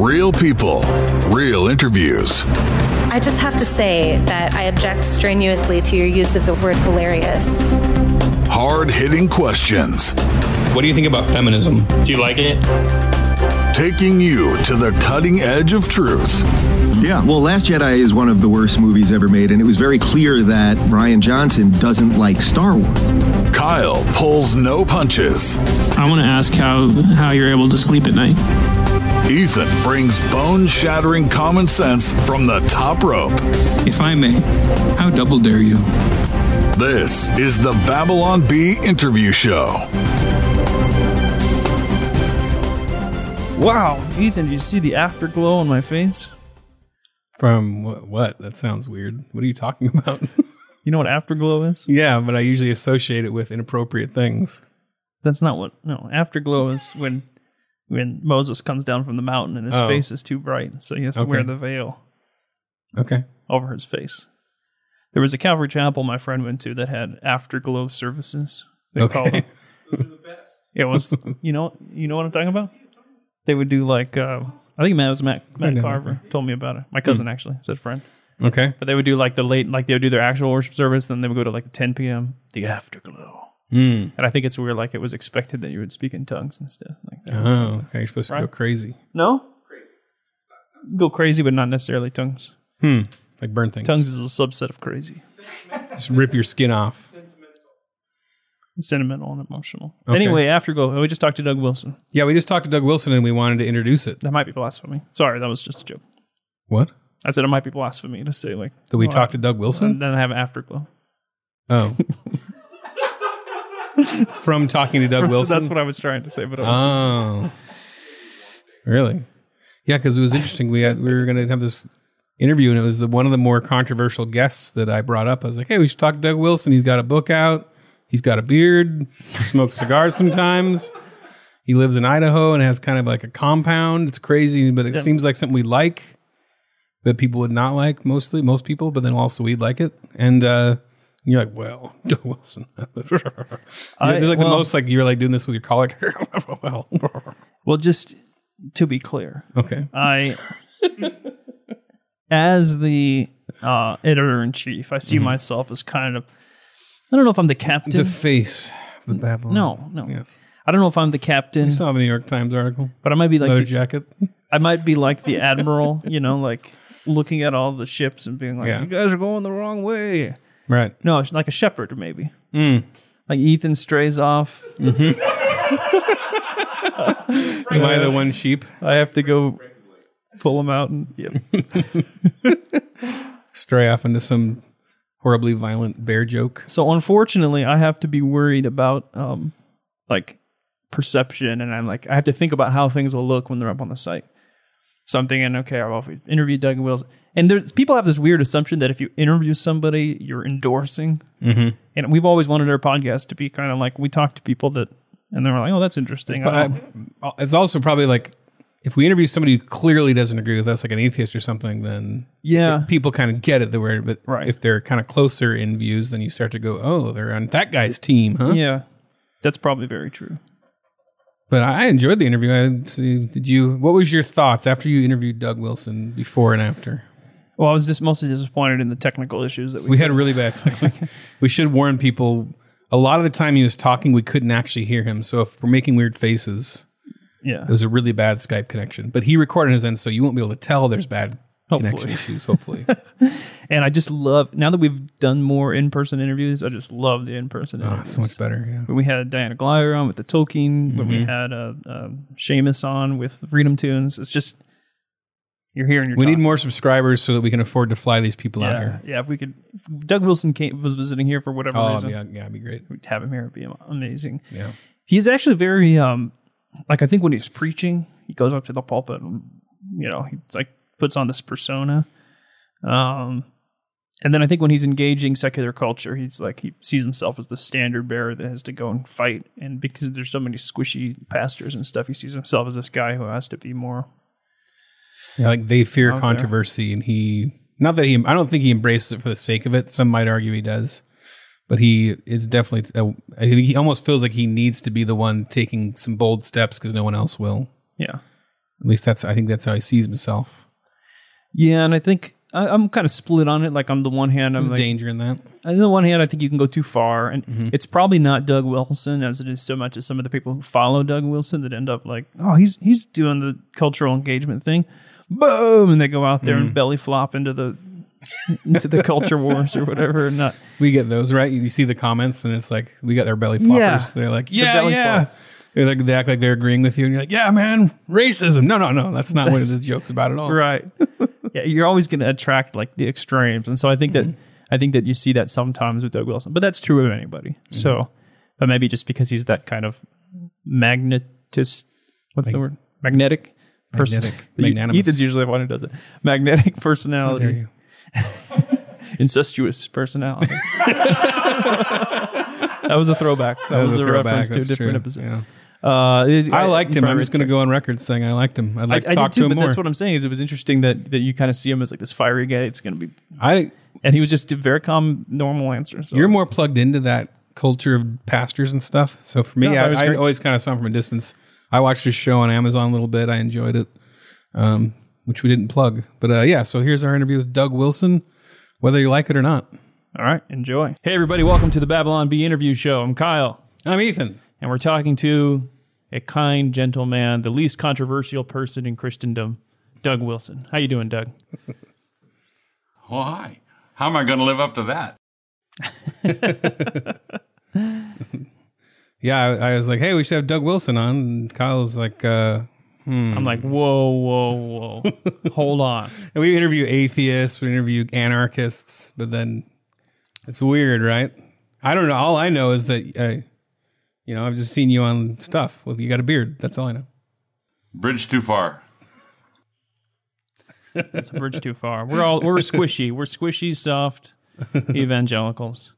Real people, real interviews. I just have to say that I object strenuously to your use of the word hilarious. Hard hitting questions. What do you think about feminism? Do you like it? Taking you to the cutting edge of truth. Yeah, well, Last Jedi is one of the worst movies ever made, and it was very clear that Rian Johnson doesn't like Star Wars. Kyle pulls no punches. I want to ask how how you're able to sleep at night. Ethan brings bone shattering common sense from the top rope. If I may, how double dare you? This is the Babylon Bee interview show. Wow, Ethan, did you see the afterglow on my face? From what, what? That sounds weird. What are you talking about? You know what afterglow is? yeah, but I usually associate it with inappropriate things. That's not what. No, afterglow is when when Moses comes down from the mountain and his Oh. face is too bright, so he has to Okay. wear the veil Okay. over his face. There was a Calvary Chapel my friend went to that had afterglow services. They Okay. called them. It was you know you know what I'm talking about. They would do like uh, I think Matt was Matt, Matt. Carver told me about it. My cousin actually said friend. Okay. But they would do like the late, like they would do their actual worship service, then they would go to like 10 p.m. The afterglow, Mm. and I think it's weird, like it was expected that you would speak in tongues and stuff like that. Oh, okay. You're supposed to go crazy. No, crazy. Go crazy, but not necessarily tongues. Hmm. Like burn things. Tongues is a subset of crazy, Just rip your skin off. sentimental and emotional. Okay. Anyway, afterglow. We just talked to Doug Wilson. Yeah, we just talked to Doug Wilson and we wanted to introduce it. That might be blasphemy. Sorry, that was just a joke. What? I said it might be blasphemy to say like. Did we oh, talk to Doug And Wilson? then have afterglow. Oh. From talking to Doug So Wilson? that's what I was trying to say, but I was, Oh, really? Yeah, because it was interesting. We had we were going to have this interview, and it was the one of the more controversial guests that I brought up. I was like, "Hey, we should talk to Doug Wilson. He's got a book out. He's got a beard. He smokes cigars sometimes. He lives in Idaho and has kind of like a compound. It's crazy, but it seems like something we like, that people would not like mostly most people, but then also we'd like it. And uh, you're like, well, Wilson. I- It's like the most like you're like doing this with your colleague. well, well, just to be clear, okay. I, as the uh, editor in chief, I see myself as kind of, I don't know if I'm the captain. The face of the Babylon. no, no. Yes. I don't know if I'm the captain, You saw the New York Times article. but I might be like Leather the, jacket. I might be like the admiral, you know, like looking at all the ships and being like, Yeah. "You guys are going the wrong way." Right. No, it's like a shepherd, maybe. Mm. Like Ethan strays off. Am I the one sheep? I have to go pull him out and yep. Stray off into some horribly violent bear joke. So unfortunately, I have to be worried about um like perception, and I'm like I have to think about how things will look when they're up on the site. So I'm thinking, okay, well, if we interview Doug Wills, and there's people have this weird assumption that if you interview somebody, you're endorsing. Mm-hmm. And we've always wanted our podcast to be kind of like we talk to people that, and they're like, oh, that's interesting. I I- it's also probably like if we interview somebody who clearly doesn't agree with us, like an atheist or something, then yeah, people kind of get it. The word, but Right. if they're kind of closer in views, then you start to go, "Oh, they're on that guy's team, huh?" yeah, that's probably very true. But I enjoyed the interview. I see. Did you? What was your thoughts after you interviewed Doug Wilson, before and after? Well, I was just mostly disappointed in the technical issues that we, We had a really bad time. we should warn people. A lot of the time he was talking, we couldn't actually hear him. So if we're making weird faces, yeah. it was a really bad Skype connection. But he recorded his end, so you won't be able to tell there's bad connection issues. Hopefully, And I just love now that we've done more in person interviews. I just love the in person oh, it's so much better. Yeah. When we had Diana Glyer on with the Tolkien, when we had uh, uh, Seamus on with Freedom Toons, it's just you're here and you're We need more subscribers so that we can afford to fly these people out here. yeah. If we could, if Doug Wilson came was visiting here for whatever Oh, reason, yeah, yeah, it'd be great. we'd have him here. It'd be amazing. Yeah. He's actually very um, like I think when he's preaching, he goes up to the pulpit and you know, he like puts on this persona. Um, and then I think when he's engaging secular culture, he's like he sees himself as the standard bearer that has to go and fight. And because there's so many squishy pastors and stuff, he sees himself as this guy who has to be more. Yeah, like they fear Out there. controversy, and he not that he. I don't think he embraces it for the sake of it. Some might argue he does, but he is definitely. Uh, I think he almost feels like he needs to be the one taking some bold steps because no one else will. Yeah. At least that's. I think that's how he sees himself. Yeah, and I think I, I'm kind of split on it. Like on the one hand, I'm There's like, danger in that. on the one hand, I think you can go too far, and mm-hmm. it's probably not Doug Wilson as it is so much as some of the people who follow Doug Wilson that end up like, oh, he's he's doing the cultural engagement thing, boom, and they go out there and mm. belly flop into the into the culture wars or whatever, not We get those right. You see the comments, and it's like we got their belly floppers. Yeah. They're like, yeah, belly yeah. flop. They're like they act like they're agreeing with you, and you're like, yeah, man, racism. No, no, no, that's not what That's- the joke's about at all. right. you're always going to attract like the extremes, and so I think that mm-hmm. I think that you see that sometimes with Doug Wilson, but that's true of anybody. Mm-hmm. So, but maybe just because he's that kind of magnetist, what's the word? Magnetic. Person. Magnetic. Magnanimous. Ethan's usually the one who does it. Magnetic personality. incestuous personality. that was a throwback. That, was, a, throwback, reference to a different true. episode. Yeah. Uh, it is- I liked you him. I'm just going to go on record saying I liked him. I'd like I, to I talk did too, to him but more. that's what I'm saying. Is it was interesting that that you kind of see him as like this fiery guy. It's going to be, I and he was just a very calm, normal answer. So you're more plugged into that culture of pastors and stuff. So for me, Yeah, that I, was I always kind of saw him from a distance. I watched his show on Amazon a little bit. I enjoyed it, um, which we didn't plug. But uh, yeah, so here's our interview with Doug Wilson, whether you like it or not. All right, enjoy. Hey, everybody, welcome to the Babylon Bee interview show. I'm Kyle, I'm Ethan. And we're talking to a kind, gentle man, the least controversial person in Christendom, Doug Wilson. How you doing, Doug? Oh, hi. How am I going to live up to that? Yeah, I, I was like, hey, we should have Doug Wilson on. And Kyle's like, uh, I'm like, whoa, whoa, whoa. Hold on. and we interview atheists, we interview anarchists, but then it's weird, right? I don't know. All I know is that, uh, you know, I've just seen you on stuff. Well, you got a beard. That's all I know. Bridge too far. That's a bridge too far. We're all we're squishy. We're squishy, soft evangelicals.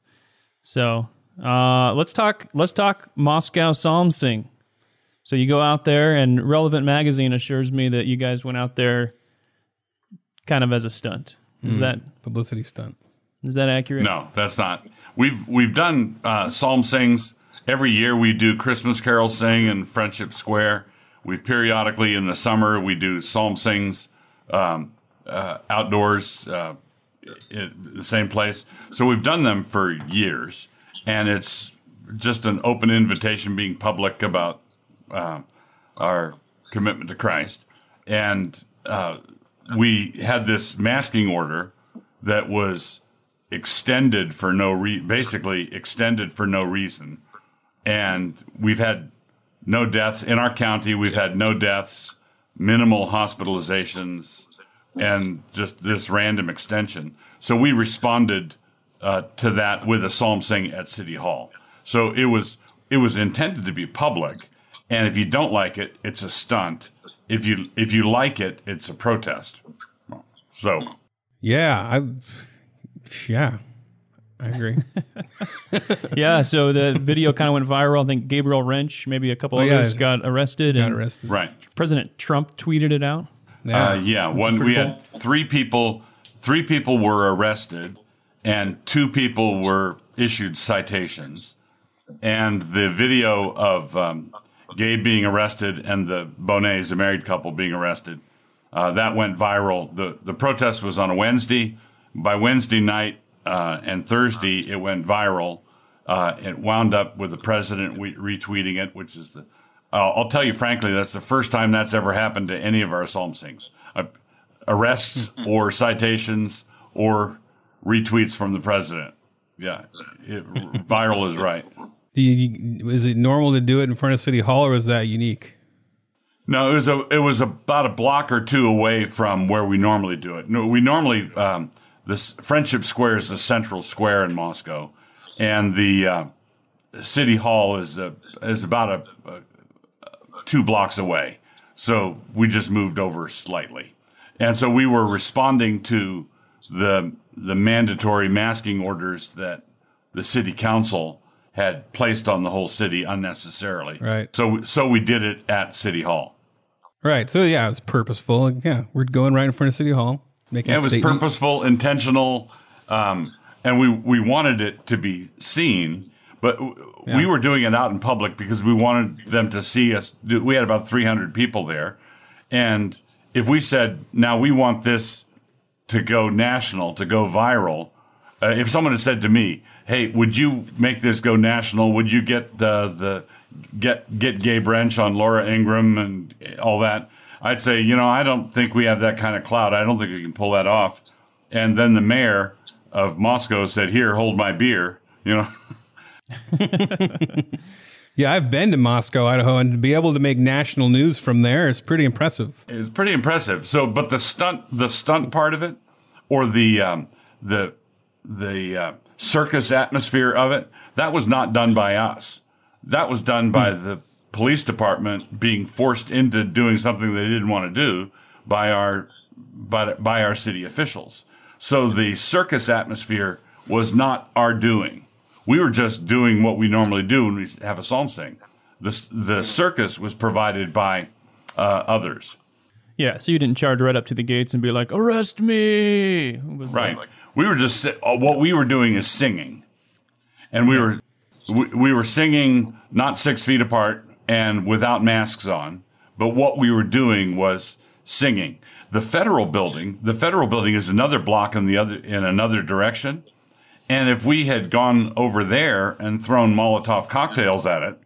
So uh, let's talk. Let's talk Moscow Psalm Sing. So you go out there, and Relevant Magazine assures me that you guys went out there, kind of as a stunt. Is that Publicity stunt. is that accurate? No, that's not. We've we've done uh, psalm sings every year. We do Christmas carol sing in Friendship Square. We've periodically in the summer we do psalm sings um, uh, outdoors uh, in the same place. So we've done them for years, and it's just an open invitation, being public about uh, our commitment to Christ. And uh, we had this masking order that was extended for no re- basically extended for no reason. And we've had no deaths in our county. We've had no deaths, minimal hospitalizations, and just this random extension. So we responded uh, to that with a psalm sing at City Hall. So it was it was intended to be public, and if you don't like it, it's a stunt. If you if you like it, it's a protest. So Yeah, I. Yeah, I agree. Yeah. So the video kind of went viral. I think Gabriel Rench, maybe a couple Oh, yeah, others, he's- got arrested. Got and arrested. right. President Trump tweeted it out. Uh, yeah, one we pretty had three people. Three people were arrested, and two people were issued citations. And the video of um, Gabe being arrested and the Bonets, a married couple, being arrested, uh, that went viral. the The protest was on a Wednesday. By Wednesday night uh, and Thursday, it went viral. Uh, it wound up with the president we- retweeting it, which is the. Uh, I'll tell you frankly, that's the first time that's ever happened to any of our psalm sings. Uh, arrests or citations or retweets from the president. Yeah, it, viral is right. Do you, is it normal to do it in front of City Hall, or is that unique? No, it was a it was about a block or two away from where we normally do it. No, we normally um, this Friendship Square is the central square in Moscow, and the uh, City Hall is uh, is about a, a two blocks away. So we just moved over slightly. And so we were responding to the the mandatory masking orders that the city council had placed on the whole city unnecessarily. Right. So so we did it at City Hall. Right. So yeah, it was purposeful. Yeah, we're going right in front of City Hall, making Yeah, it was statement. purposeful, intentional, um, and we we wanted it to be seen. But w we were doing it out in public because we wanted them to see us. We had about 300 people there, and if we said now we want this to go national, to go viral, uh, if someone had said to me, "Hey, would you make this go national? Would you get the the get get Gabe Rench on Laura Ingraham and all that?" I'd say, you know, I don't think we have that kind of clout. I don't think we can pull that off. And then the mayor of Moscow said, "Here, hold my beer." You know, Yeah, I've been to Moscow, Idaho, and to be able to make national news from there is pretty impressive. It's pretty impressive. So, but the stunt, the stunt part of it, or the um, the the uh, circus atmosphere of it, that was not done by us. That was done by the police department being forced into doing something they didn't want to do by our by, by our city officials. So the circus atmosphere was not our doing. We were just doing what we normally do when we have a psalm sing. The the circus was provided by uh, others. Yeah, so you didn't charge right up to the gates and be like, "Arrest me!" Was Right. like- we were just uh, what we were doing is singing, and we were we, we were singing not six feet apart and without masks on. But what we were doing was singing. The federal building, the federal building is another block in the other in another direction. And if we had gone over there and thrown Molotov cocktails at it,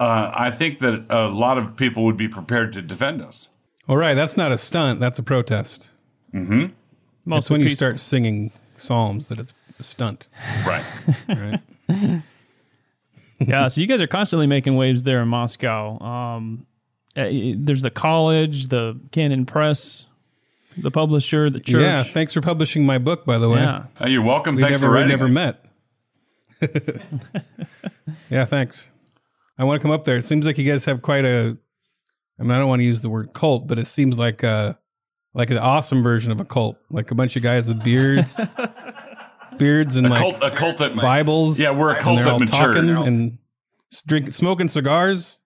uh, I think that a lot of people would be prepared to defend us. All right, that's not a stunt. That's a protest. Mm-hmm. It's Mostly when you start singing psalms that it's a stunt. Right. Right. Yeah, so you guys are constantly making waves there in Moscow. Um, uh, there's the college, the Canon Press, the publisher, the church. Yeah, thanks for publishing my book, by the way. Yeah. Uh, you're welcome. We Thanks never, for we never met. yeah, thanks. I want to come up there. It seems like you guys have quite a. I mean, I don't want to use the word cult, but it seems like a like an awesome version of a cult, like a bunch of guys with beards, beards, and A like cult, a cult that Bibles. Yeah, we're a cult they're that all talking and s- drink, smoking cigars.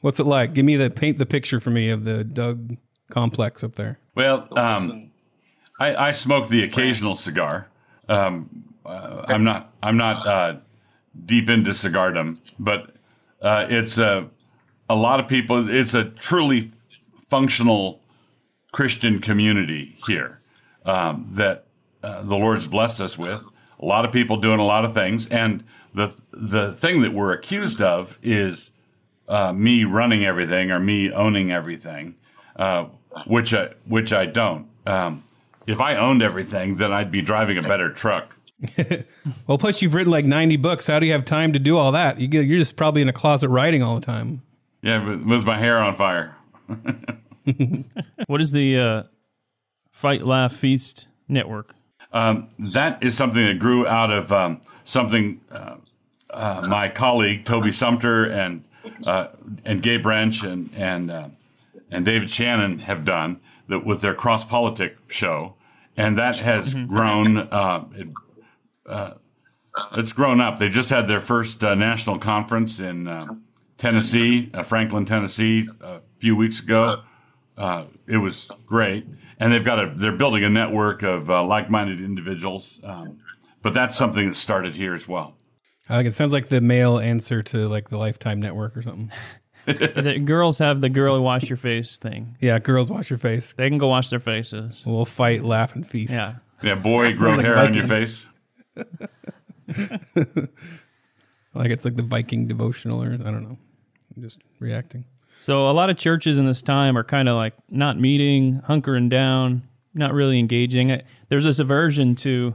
What's it like? Give me the paint the picture for me of the Doug complex up there. Well, um, I, I smoke the occasional cigar. Um, uh, I'm not I'm not uh, deep into cigardom, but uh, it's a a lot of people. It's a truly functional Christian community here um, that uh, the Lord's blessed us with. A lot of people doing a lot of things, and the the thing that we're accused of is uh, me running everything or me owning everything, uh, which I which I don't. Um, if I owned everything, then I'd be driving a better truck. Well, plus you've written like ninety books. How do you have time to do all that? You get, you're just probably in a closet writing all the time. Yeah, with, with my hair on fire. What is the uh, Fight, Laugh, Feast network? Um, that is something that grew out of um, something uh, uh, my colleague Toby Sumpter and uh, and Gabe Rench and and uh, and David Shannon have done that with their CrossPolitic show, and that has grown. Uh, it, uh, it's grown up. They just had their first uh, national conference in uh, Tennessee, uh, Franklin, Tennessee, a few weeks ago. Uh, it was great, and they've got a. They're building a network of uh, like-minded individuals. Um, but that's something that started here as well. I think it sounds like the male answer to like the Lifetime Network or something. the girls have the girl wash your face thing. Yeah, girls wash your face. They can go wash their faces. We'll fight, laugh, and feast. Yeah. Yeah, boy, grow like hair on your face. like it's like the Viking devotional, or I don't know. I'm just reacting. So a lot of churches in this time are kind of like not meeting, hunkering down, not really engaging. There's this aversion to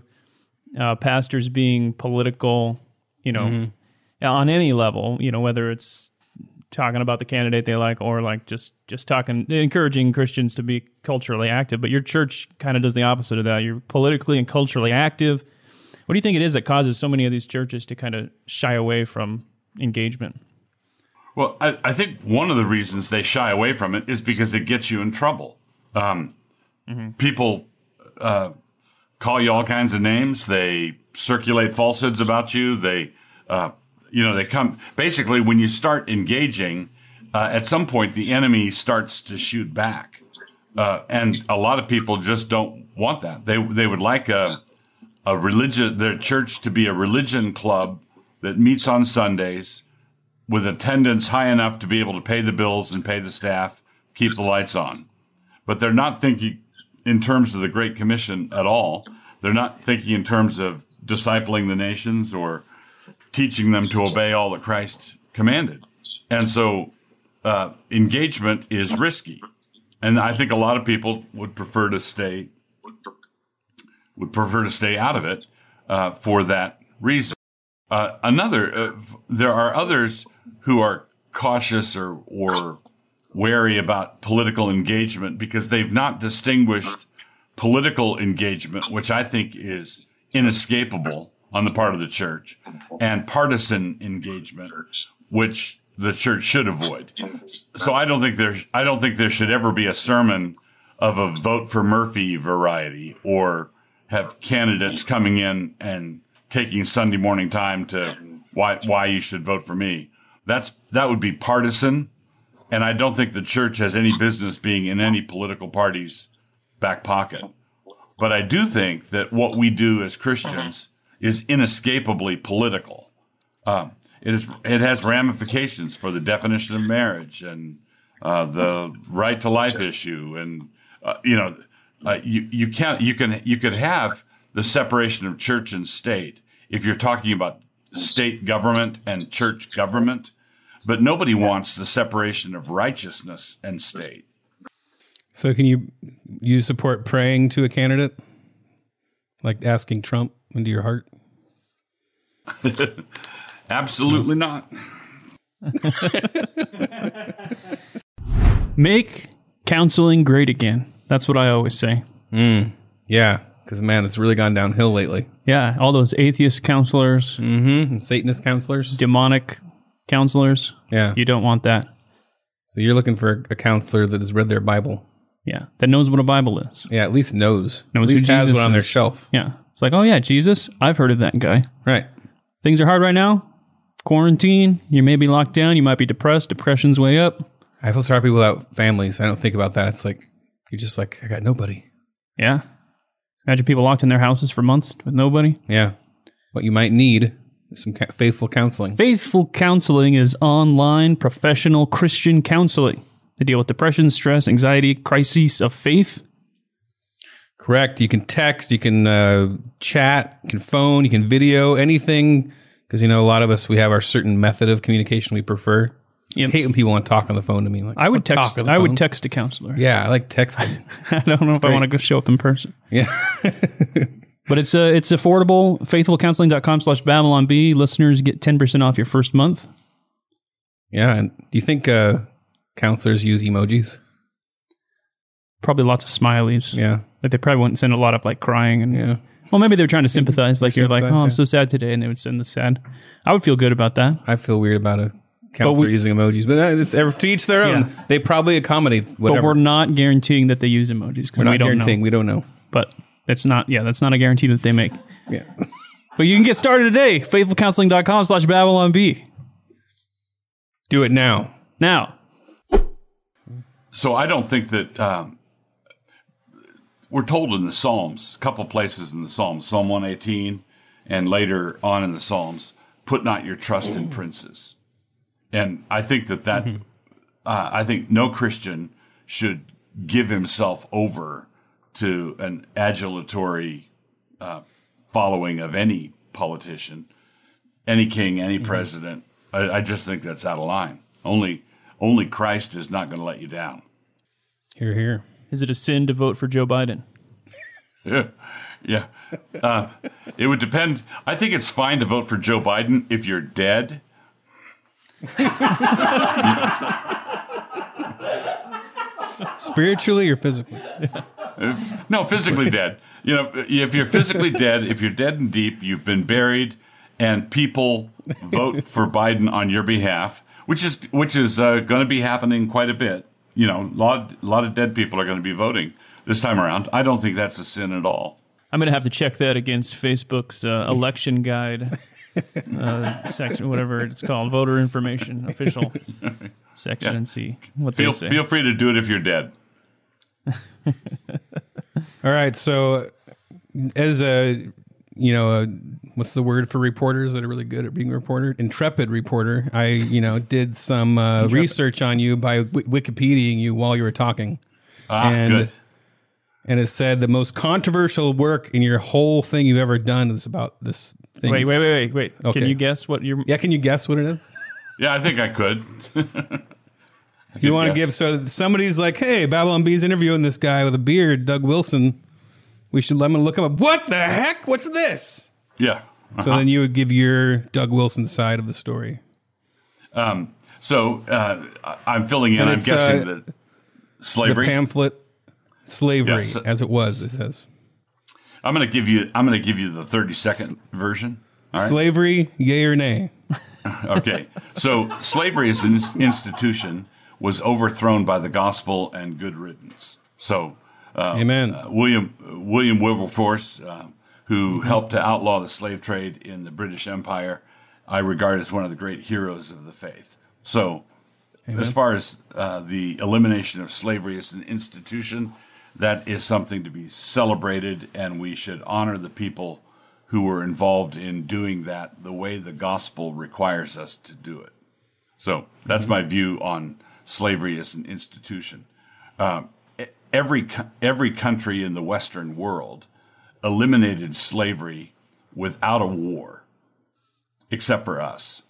uh, pastors being political, you know, on any level, you know, whether it's talking about the candidate they like or like just just talking encouraging Christians to be culturally active. But your church kind of does the opposite of that. You're politically and culturally active. What do you think it is that causes so many of these churches to kind of shy away from engagement? Well, I, I think one of the reasons they shy away from it is because it gets you in trouble. Um, People uh, call you all kinds of names. They circulate falsehoods about you. They, uh, you know, they come. Basically, when you start engaging, uh, at some point the enemy starts to shoot back, uh, and a lot of people just don't want that. They they would like a a religion, their church to be a religion club that meets on Sundays with attendance high enough to be able to pay the bills and pay the staff, keep the lights on. But they're not thinking in terms of the Great Commission at all. They're not thinking in terms of discipling the nations or teaching them to obey all that Christ commanded. And so uh, engagement is risky. And I think a lot of people would prefer to stay would prefer to stay out of it uh, for that reason. Uh, another, uh, there are others who are cautious or, or wary about political engagement because they've not distinguished political engagement, which I think is inescapable on the part of the church, and partisan engagement, which the church should avoid. So I don't think there, I don't think there should ever be a sermon of a vote for Murphy variety or have candidates coming in and taking Sunday morning time to why why you should vote for me. That's that would be partisan, and I don't think the church has any business being in any political party's back pocket. But I do think that what we do as Christians is inescapably political. Um, it is it has ramifications for the definition of marriage and uh, the right to life issue, and uh, you know uh, you you can't you can you could have the separation of church and state if you're talking about state government and church government, but nobody wants the separation of righteousness and state. So can you you support praying to a candidate, like asking Trump into your heart? Absolutely not. Make counseling great again. That's what I always say. Mm, yeah, because man, it's really gone downhill lately. Yeah, all those atheist counselors, Mm-hmm. Satanist counselors. demonic counselors. Yeah. You don't want that. So you're looking for a counselor that has read their Bible. Yeah, that knows what a Bible is. Yeah, at least knows. Knows at least has Jesus one on their is. shelf. Yeah, it's like, oh yeah, Jesus. I've heard of that guy. Right. Things are hard right now. Quarantine. You may be locked down. You might be depressed. Depression's way up. I feel sorry for people without families. I don't think about that. It's like you're just like I got nobody. Yeah. Imagine people locked in their houses for months with nobody. Yeah. What you might need is some ca- faithful counseling. Faithful counseling is online professional Christian counseling. They deal with depression, stress, anxiety, crises of faith. Correct. You can text, you can uh, chat, you can phone, you can video, anything. Because you know, a lot of us we have our certain method of communication we prefer. Yep. I hate when people want to talk on the phone to me. Like I would text. talk on the I phone." would text a counselor. Yeah, I like texting. I don't know if I want to go show up in person. yeah. But it's uh, it's affordable. Faithfulcounseling.com slash Babylon Bee. Listeners get 10% off your first month. yeah. And do you think uh, counselors use emojis? Probably lots of smileys. Yeah. Like they probably wouldn't send a lot of like crying and Yeah. well maybe they're trying to sympathize. Like you're like, oh, I'm so sad today, and they would send the sad. I would feel good about that. I feel weird about a counselor we- using emojis, but uh, it's ever to each their own. Yeah. They probably accommodate whatever. But we're not guaranteeing that they use emojis because We're not we don't guaranteeing. know. We don't know. But it's not. Yeah, that's not a guarantee that they make. Yeah. But you can get started today. Faithfulcounseling.com slash Babylon Bee. Do it now. Now, So I don't think that um, we're told in the Psalms, a couple places in the Psalms, Psalm 118, and later on in the Psalms, put not your trust in princes. And I think that that, uh, I think no Christian should give himself over to an adulatory uh, following of any politician, any king, any president. I, I just think that's out of line. Only, only Christ is not going to let you down. Here, here. is it a sin to vote for Joe Biden? Yeah, yeah. Uh, it would depend. I think it's fine to vote for Joe Biden if you're dead. Spiritually or physically? No, physically dead. You know, if you're physically dead, if you're dead and deep, you've been buried, and people vote for Biden on your behalf, which is which is uh, going to be happening quite a bit. You know, a lot a lot of dead people are going to be voting this time around. I don't think that's a sin at all. I'm gonna have to check that against Facebook's uh, election guide uh, section, whatever it's called, voter information official section, Yeah. and see what Feel they say. feel free to do it if you're dead. All right. So, as a, you know, a, what's the word for reporters that are really good at being a reporter? Intrepid reporter. I, you know, did some uh, research on you by w- Wikipediaing you while you were talking. Ah, and, good. And it said the most controversial work in your whole thing you've ever done is about this thing. wait, wait, wait, wait, wait. Okay. Can you guess what your? Yeah, can you guess what it is? Yeah, I think I could. Do you want to give so somebody's like, hey, Babylon Bee's interviewing this guy with a beard, Doug Wilson. We should let him look him up. What the heck? What's this? Yeah. So then you would give your Doug Wilson side of the story. Um, so uh, I- I'm filling in. I'm guessing uh, that The slavery. pamphlet, slavery, Yes. as it was. It says I'm going to give you. I'm going to give you the 30 second version. All right. slavery, yay or nay? okay. So slavery as an institution was overthrown by the gospel and good riddance. So, uh, Amen. uh, William William Wilberforce, uh, who helped to outlaw the slave trade in the British Empire, I regard as one of the great heroes of the faith. So, as far as uh, the elimination of slavery as an institution, that is something to be celebrated, and we should honor the people who were involved in doing that the way the gospel requires us to do it. So that's my view on slavery as an institution. Uh, e- every every country in the Western world eliminated slavery without a war, except for us.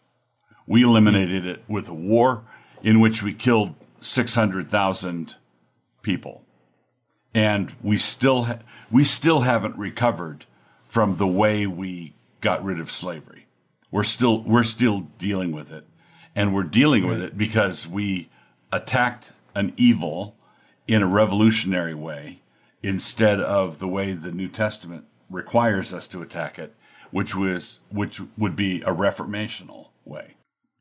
We eliminated it with a war in which we killed six hundred thousand people, and we still ha- we still haven't recovered from the way we got rid of slavery. We're still we're still dealing with it, and we're dealing with it because we attacked an evil in a revolutionary way instead of the way the New Testament requires us to attack it, which was which would be a reformational way.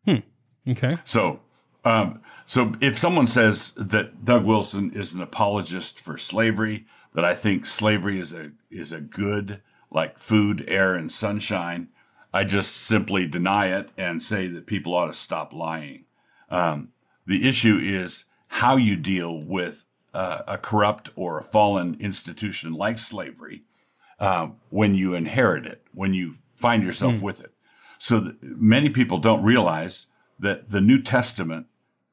Hmm. Okay. So, um, so if someone says that Doug Wilson is an apologist for slavery, that I think slavery is a is a good like food, air, and sunshine, I just simply deny it and say that people ought to stop lying. Um, the issue is how you deal with uh, a corrupt or a fallen institution like slavery uh, when you inherit it, when you find yourself with it. So many people don't realize that the New Testament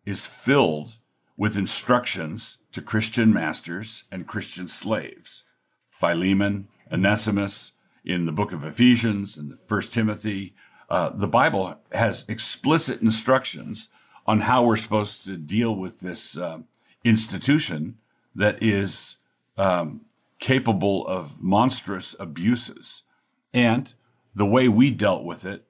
is filled with instructions to Christian masters and Christian slaves. Philemon, Onesimus, in the book of Ephesians and the First Timothy, uh, the Bible has explicit instructions on how we're supposed to deal with this um, institution that is um, capable of monstrous abuses. And the way we dealt with it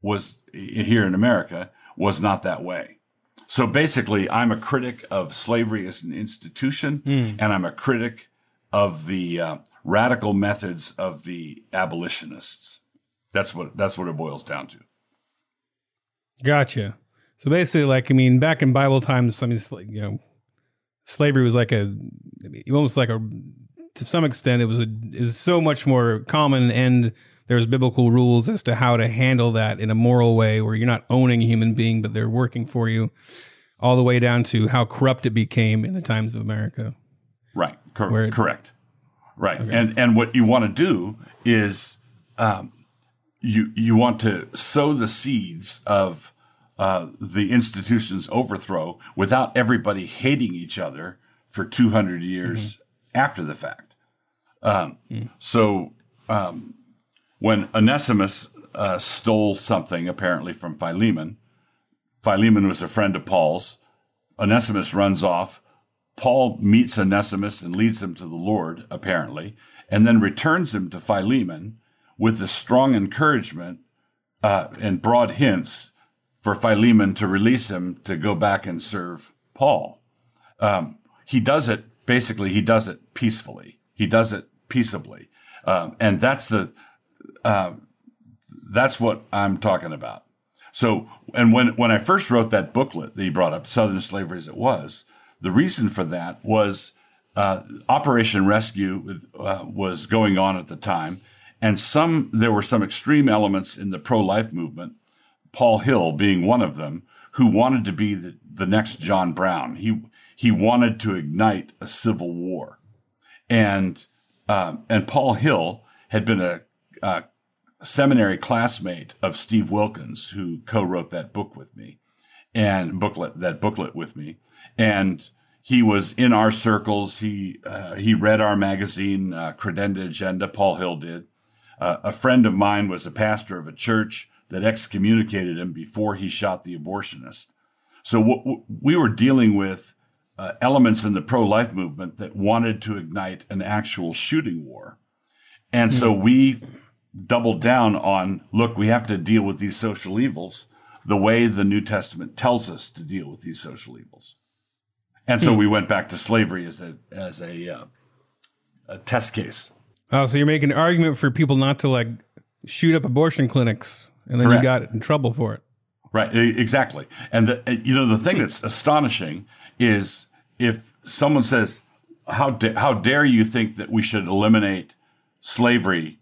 was here in America was not that way. So basically, I'm a critic of slavery as an institution, and I'm a critic of the uh, radical methods of the abolitionists. That's what that's what it boils down to. Gotcha. So basically, like I mean, back in Bible times, I mean, like, you know, slavery was like a almost like a to some extent it was a is so much more common, and there's biblical rules as to how to handle that in a moral way, where you're not owning a human being, but they're working for you, all the way down to how corrupt it became in the times of America. Right. Cor- it- correct. Right. And and what you want to do is um, you you want to sow the seeds of uh, the institution's overthrow without everybody hating each other for 200 years after the fact. Um, So um, when Onesimus uh, stole something apparently from Philemon, Philemon was a friend of Paul's. Onesimus runs off. Paul meets Onesimus and leads him to the Lord, apparently, and then returns him to Philemon with a strong encouragement uh, and broad hints for Philemon to release him to go back and serve Paul. Um, he does it, basically, he does it peacefully. He does it peaceably. Um, and that's the, uh, that's what I'm talking about. So, and when, when I first wrote that booklet that you brought up, Southern Slavery as It Was, the reason for that was uh, Operation Rescue uh, was going on at the time, and some there were some extreme elements in the pro-life movement. Paul Hill being one of them, who wanted to be the, the next John Brown. He he wanted to ignite a civil war, and uh, and Paul Hill had been a, a seminary classmate of Steve Wilkins, who co-wrote that book with me, and booklet that booklet with me, and he was in our circles. He uh, he read our magazine, uh, Credenda Agenda. Paul Hill did. Uh, a friend of mine was a pastor of a church that excommunicated him before he shot the abortionist. So w- w- we were dealing with uh, elements in the pro-life movement that wanted to ignite an actual shooting war, and so we doubled down on look. We have to deal with these social evils the way the New Testament tells us to deal with these social evils. And so hmm. we went back to slavery as a as a, uh, a test case. Oh, so you're making an argument for people not to like shoot up abortion clinics, and then Correct. you got in trouble for it. Right, exactly. And the, you know the thing that's astonishing is if someone says, "How da- how dare you think that we should eliminate slavery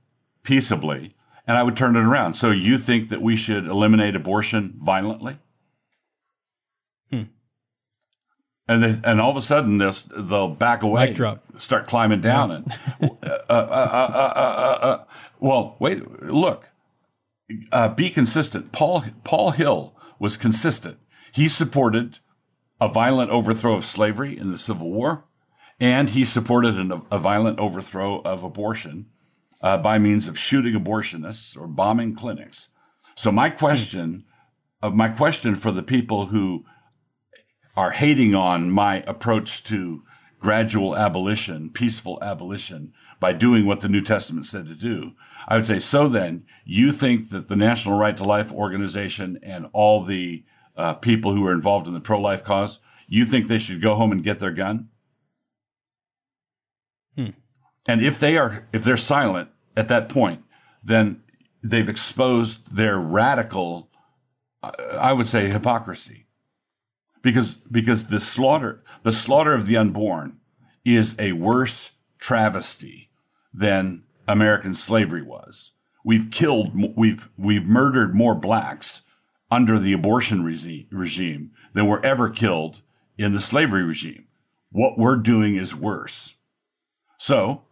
peaceably?" and I would turn it around. So you think that we should eliminate abortion violently? Hmm. and they, and all of a sudden they'll they'll back away, start climbing down, and uh uh uh, uh, uh, uh, well, wait, look, be consistent. Paul Paul Hill was consistent. He supported a violent overthrow of slavery in the Civil War, and he supported an, a violent overthrow of abortion uh, by means of shooting abortionists or bombing clinics. So my question, uh, my question for the people who are hating on my approach to gradual abolition, peaceful abolition, by doing what the New Testament said to do. I would say, so then, you think that the National Right to Life organization and all the uh, people who are involved in the pro life cause, you think they should go home and get their gun? And if they are, if they're silent at that point, then they've exposed their radical, uh, I would say, hypocrisy because because the slaughter the slaughter of the unborn is a worse travesty than American slavery was. We've killed we've we've murdered more blacks under the abortion regime than were ever killed in the slavery regime. What we're doing is worse. So,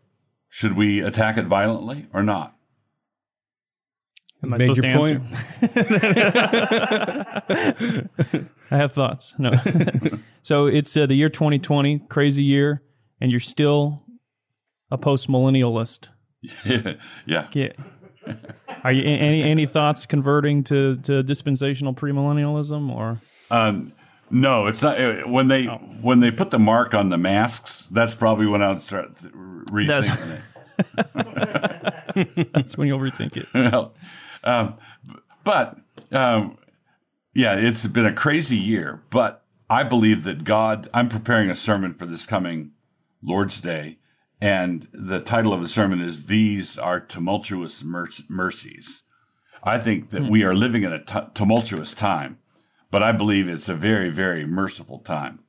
should we attack it violently or not? Am I Made supposed your to answer? I have thoughts. No. so it's uh, the year 2020, crazy year, and you're still a post millennialist. yeah. Yeah. Are you any any thoughts converting to to dispensational premillennialism or? Um, no, it's not. Uh, when they oh. when they put the mark on the masks, that's probably when I'll start rethinking it. that's when you'll rethink it. well, um, but um, yeah, it's been a crazy year, but I believe that God, I'm preparing a sermon for this coming Lord's Day, and the title of the sermon is These Are Tumultuous Mercies. I think that hmm. we are living in a t- tumultuous time, but I believe it's a very, very merciful time.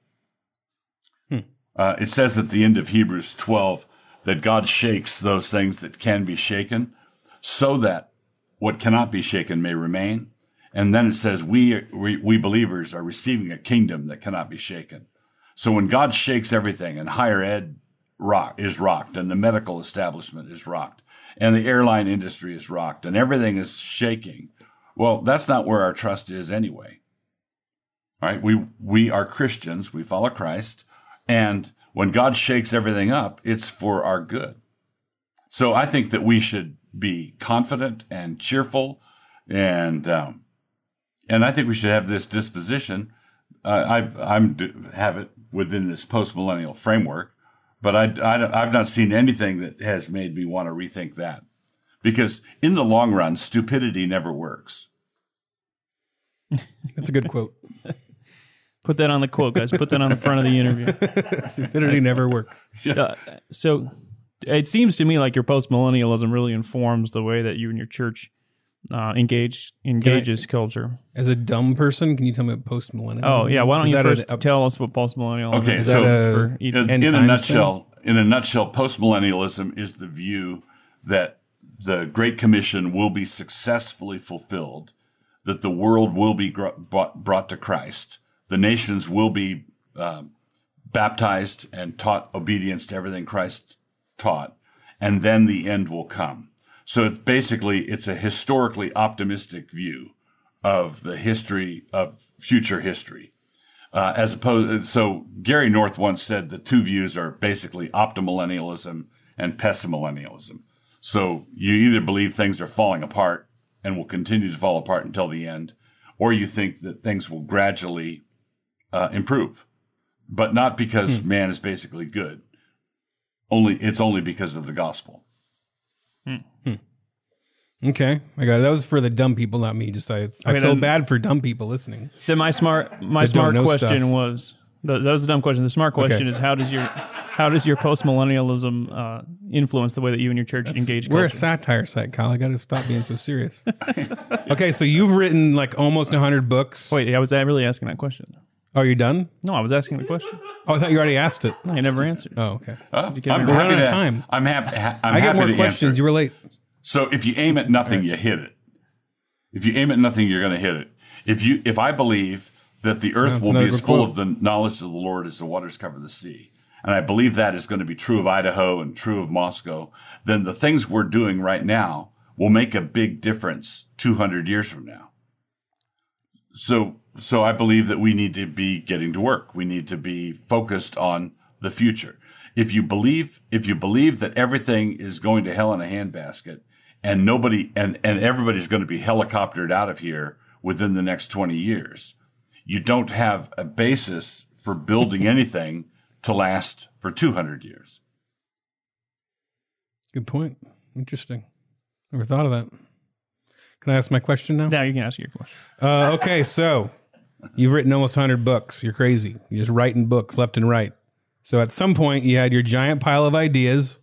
Hmm. Uh, it says at the end of Hebrews 12 that God shakes those things that can be shaken so that what cannot be shaken may remain and then it says, we, we, we believers are receiving a kingdom that cannot be shaken. So when God shakes everything and higher ed rock is rocked and the medical establishment is rocked and the airline industry is rocked and everything is shaking, well, that's not where our trust is anyway. Right? We, we are Christians. We follow Christ. And when God shakes everything up, it's for our good. So I think that we should be confident and cheerful and, um, and I think we should have this disposition. Uh, I I'm have it within this post millennial framework, but I, I I've not seen anything that has made me want to rethink that, because in the long run, stupidity never works. That's a good quote. Put that on the quote, guys. Put that on the front of the interview. Stupidity never works. Uh, so it seems to me like your post millennialism really informs the way that you and your church uh, engage engages culture. As a dumb person, can you tell me what post millennialism? Oh yeah, why don't Is you that a- first a- tell us what post millennial? Okay, is? so- for in, in a times nutshell, in a nutshell, postmillennialism is the view that the Great Commission will be successfully fulfilled, that the world will be gr- brought, brought to Christ, the nations will be um, baptized and taught obedience to everything Christ taught, and then the end will come. So it's basically it's a historically optimistic view of the history of future history uh, as opposed. So Gary North once said the two views are basically optimillennialism and pessimillennialism. So you either believe things are falling apart and will continue to fall apart until the end, or you think that things will gradually uh, improve, but not because man is basically good. Only it's only because of the gospel. Okay, I got it. That was for the dumb people, not me. Just I, I Okay, feel then- bad for dumb people listening. Then my smart my smart question stuff. was that, that was a dumb question. The smart question Okay. is how does your how does your post millennialism uh, influence the way that you and your church engage We're a satire site, Kyle. I got to stop being so serious. okay, so you've written like almost hundred books. Wait, I was I really asking that question. Are you done? No, I was asking the question. Oh, I thought you already asked it. I never answered. Oh, okay. Uh, you kidding I'm? We're happy running out to, of time. I'm happy. Ha- I'm i got happy more to questions. answer. You were late. So if you aim at nothing, you hit it. If you aim at nothing, you're going to hit it. If you, if I believe that the earth That's will be another as full quote. of the knowledge of the Lord as the waters cover the sea, and I believe that is going to be true of Idaho and true of Moscow, then the things we're doing right now will make a big difference 200 years from now. So, so I believe that we need to be getting to work. We need to be focused on the future. If you believe, if you believe that everything is going to hell in a handbasket and nobody, and, and everybody's going to be helicoptered out of here within the next 20 years, you don't have a basis for building anything to last for 200 years. Good point. Interesting. Never thought of that. Can I ask my question now? Now you can ask your question. Uh, okay, so you've written almost 100 books. You're crazy. You're just writing books left and right. So at some point, you had your giant pile of ideas,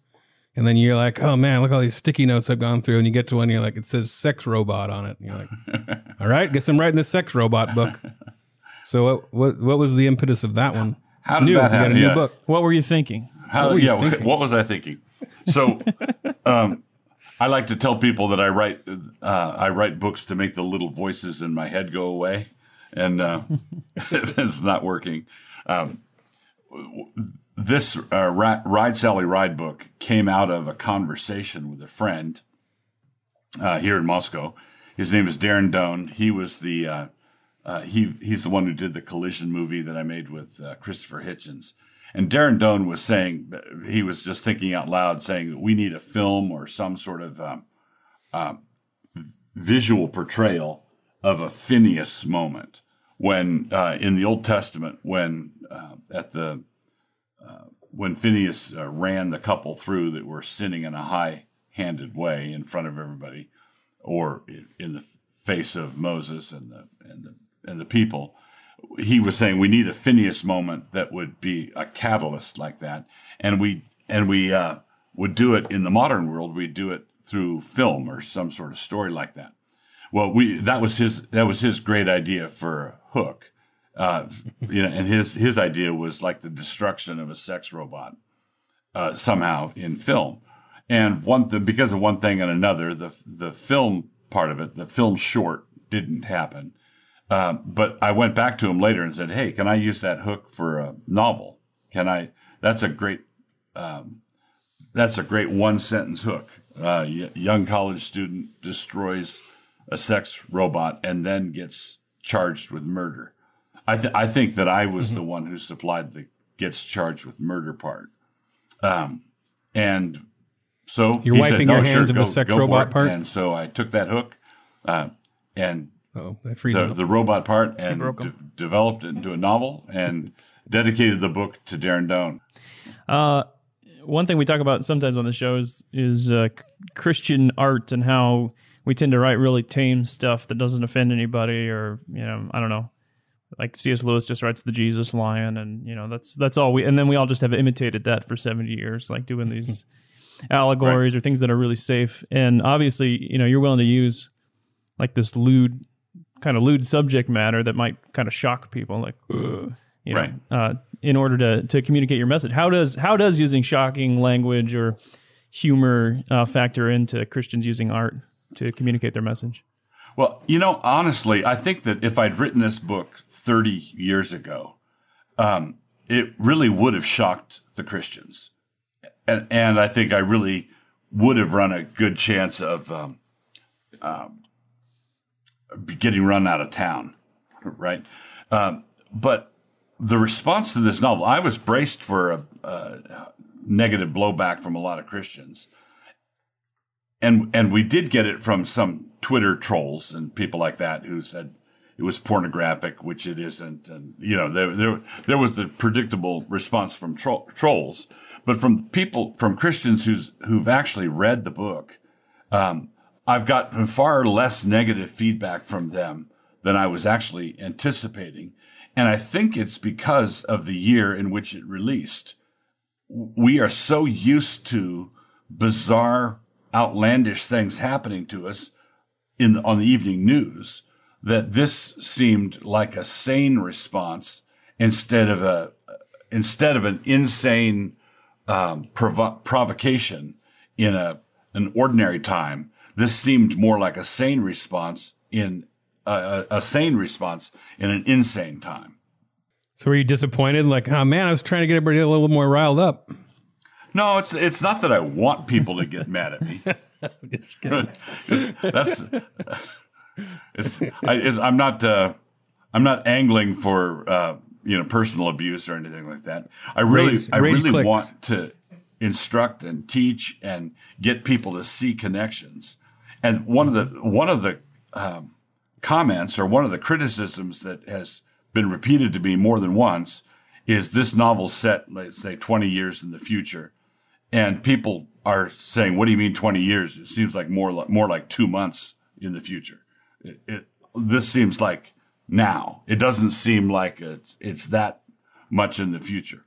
and then you're like, oh man, look at all these sticky notes I've gone through. And you get to one, and you're like, it says sex robot on it. And you're like, all right, guess I'm writing this sex robot book. So what, what, what was the impetus of that one? How It's did new. that You got a happen? new Yeah. book. What were you thinking? How, What were you yeah, thinking? what was I thinking? So, um, I like to tell people that I write uh, I write books to make the little voices in my head go away, and uh, it's not working. Um, this uh, Ride Sally Ride book came out of a conversation with a friend uh, here in Moscow. His name is Darren Doane. He was the uh, uh, he he's the one who did the collision movie that I made with uh, Christopher Hitchens. And Darren Doane was saying he was just thinking out loud, saying that we need a film or some sort of um, visual portrayal of a Phineas moment when uh, in the Old Testament when uh, at the uh, when Phineas uh, ran the couple through that were sinning in a high-handed way in front of everybody, or in- the face of Moses and the and the and the people. He was saying we need a Phineas moment that would be a catalyst like that, and we and we uh, would do it in the modern world. We'd do it through film or some sort of story like that. Well, we that was his that was his great idea for hook, uh, you know, and his his idea was like the destruction of a sex robot uh, somehow in film. And one th- because of one thing and another, the the film part of it, the film short, didn't happen. Um, but I went back to him later and said, "Hey, can I use that hook for a novel? Can I? That's a great, um, that's a great one sentence hook. Uh, young college student destroys a sex robot and then gets charged with murder. I th- I think that I was the one who supplied the gets charged with murder part. Um, and so You're he wiping said, your "No, hands sure, of the sex robot part? And so I took that hook, uh, and Oh, that the, the robot part and de- developed it into a novel and dedicated the book to Darren Doane. Uh, one thing we talk about sometimes on the show is is uh, Christian art and how we tend to write really tame stuff that doesn't offend anybody, or you know, I don't know. Like C.S. Lewis just writes the Jesus Lion, and you know that's that's all we. And then we all just have imitated that for seventy years, like doing these allegories or things that are really safe. And obviously, you know, you're willing to use like this lewd kind of lewd subject matter that might kind of shock people like "Ugh," you know, Right. uh, in order to to communicate your message how does how does using shocking language or humor uh, factor into christians using art to communicate their message Well, you know, honestly, I think that if I'd written this book 30 years ago, um, it really would have shocked the Christians. And, and I think I really would have run a good chance of um, um, getting run out of town, right? Um, but the response to this novel, I was braced for a, a negative blowback from a lot of Christians and and we did get it from some Twitter trolls and people like that who said it was pornographic, which it isn't, and you know there there there was the predictable response from tro- trolls, but from people from Christians who's who've actually read the book, um, I've gotten far less negative feedback from them than I was actually anticipating, and I think it's because of the year in which it released. We are so used to bizarre outlandish things happening to us in on the evening news that this seemed like a sane response instead of a instead of an insane um, provo- provocation in a an ordinary time. This seemed more like a sane response in a, a, sane response in an insane time. So were you disappointed? Like, oh man, I was trying to get everybody a little more riled up. No, it's it's not that I want people to get mad at me. Just kidding. That's it's, I, I'm not uh, I'm not angling for uh, you know personal abuse or anything like that. I really Rage- I rage really clicks. want to instruct and teach and get people to see connections. And one of the one of the um, comments or one of the criticisms that has been repeated to me more than once is this novel set, let's say, 20 years in the future. And people are saying, "What do you mean 20 years? It seems like more like more like two months in the future." It, it, this seems like now. It doesn't seem like it's it's that much in the future.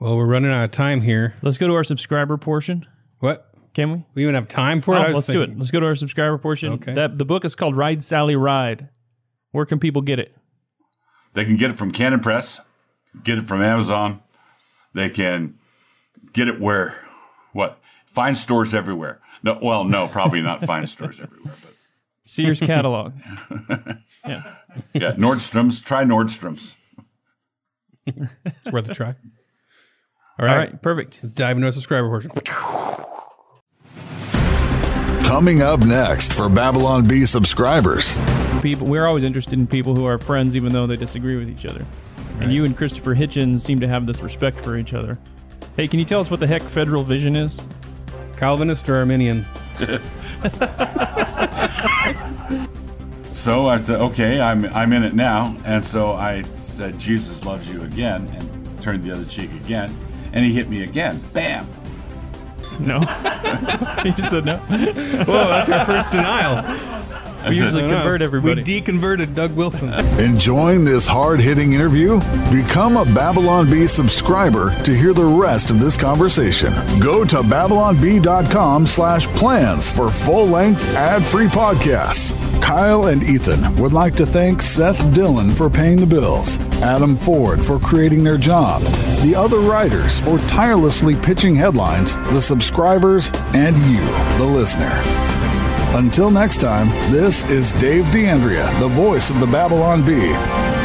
Well, we're running out of time here. let's go to our subscriber portion What? can we We even have time for it? Oh, I let's do it let's go to our subscriber portion Okay. that the book is called ride sally ride where can people get it They can get it from Canon Press, get it from Amazon. They can get it where what? find stores everywhere. No, well, no, probably not find stores everywhere, but sears catalog yeah yeah, Nordstrom's. Try Nordstrom's. It's worth a try. All all right. right perfect Let's dive into our subscriber portion. Coming up next for Babylon Bee subscribers. people we're always interested in people who are friends even though they disagree with each other and you and christopher hitchens seem to have this respect for each other hey can you tell us what the heck federal vision is Calvinist or Arminian? So I said, okay, I'm I'm in it now, and so I said, Jesus loves you again, and turned the other cheek again, and he hit me again. Bam. no he just said no Whoa, that's our first denial. We usually convert everybody We deconverted Doug Wilson. Enjoying this hard hitting interview? Become a Babylon Bee subscriber to hear the rest of this conversation. Go to babylonbee.com slash plans for full length ad free podcasts. Kyle and Ethan would like to thank Seth Dillon for paying the bills, Adam Ford for creating their job, the other writers for tirelessly pitching headlines, the subscribers, and you, the listener. Until next time, this is Dave DeAndrea, the voice of the Babylon Bee.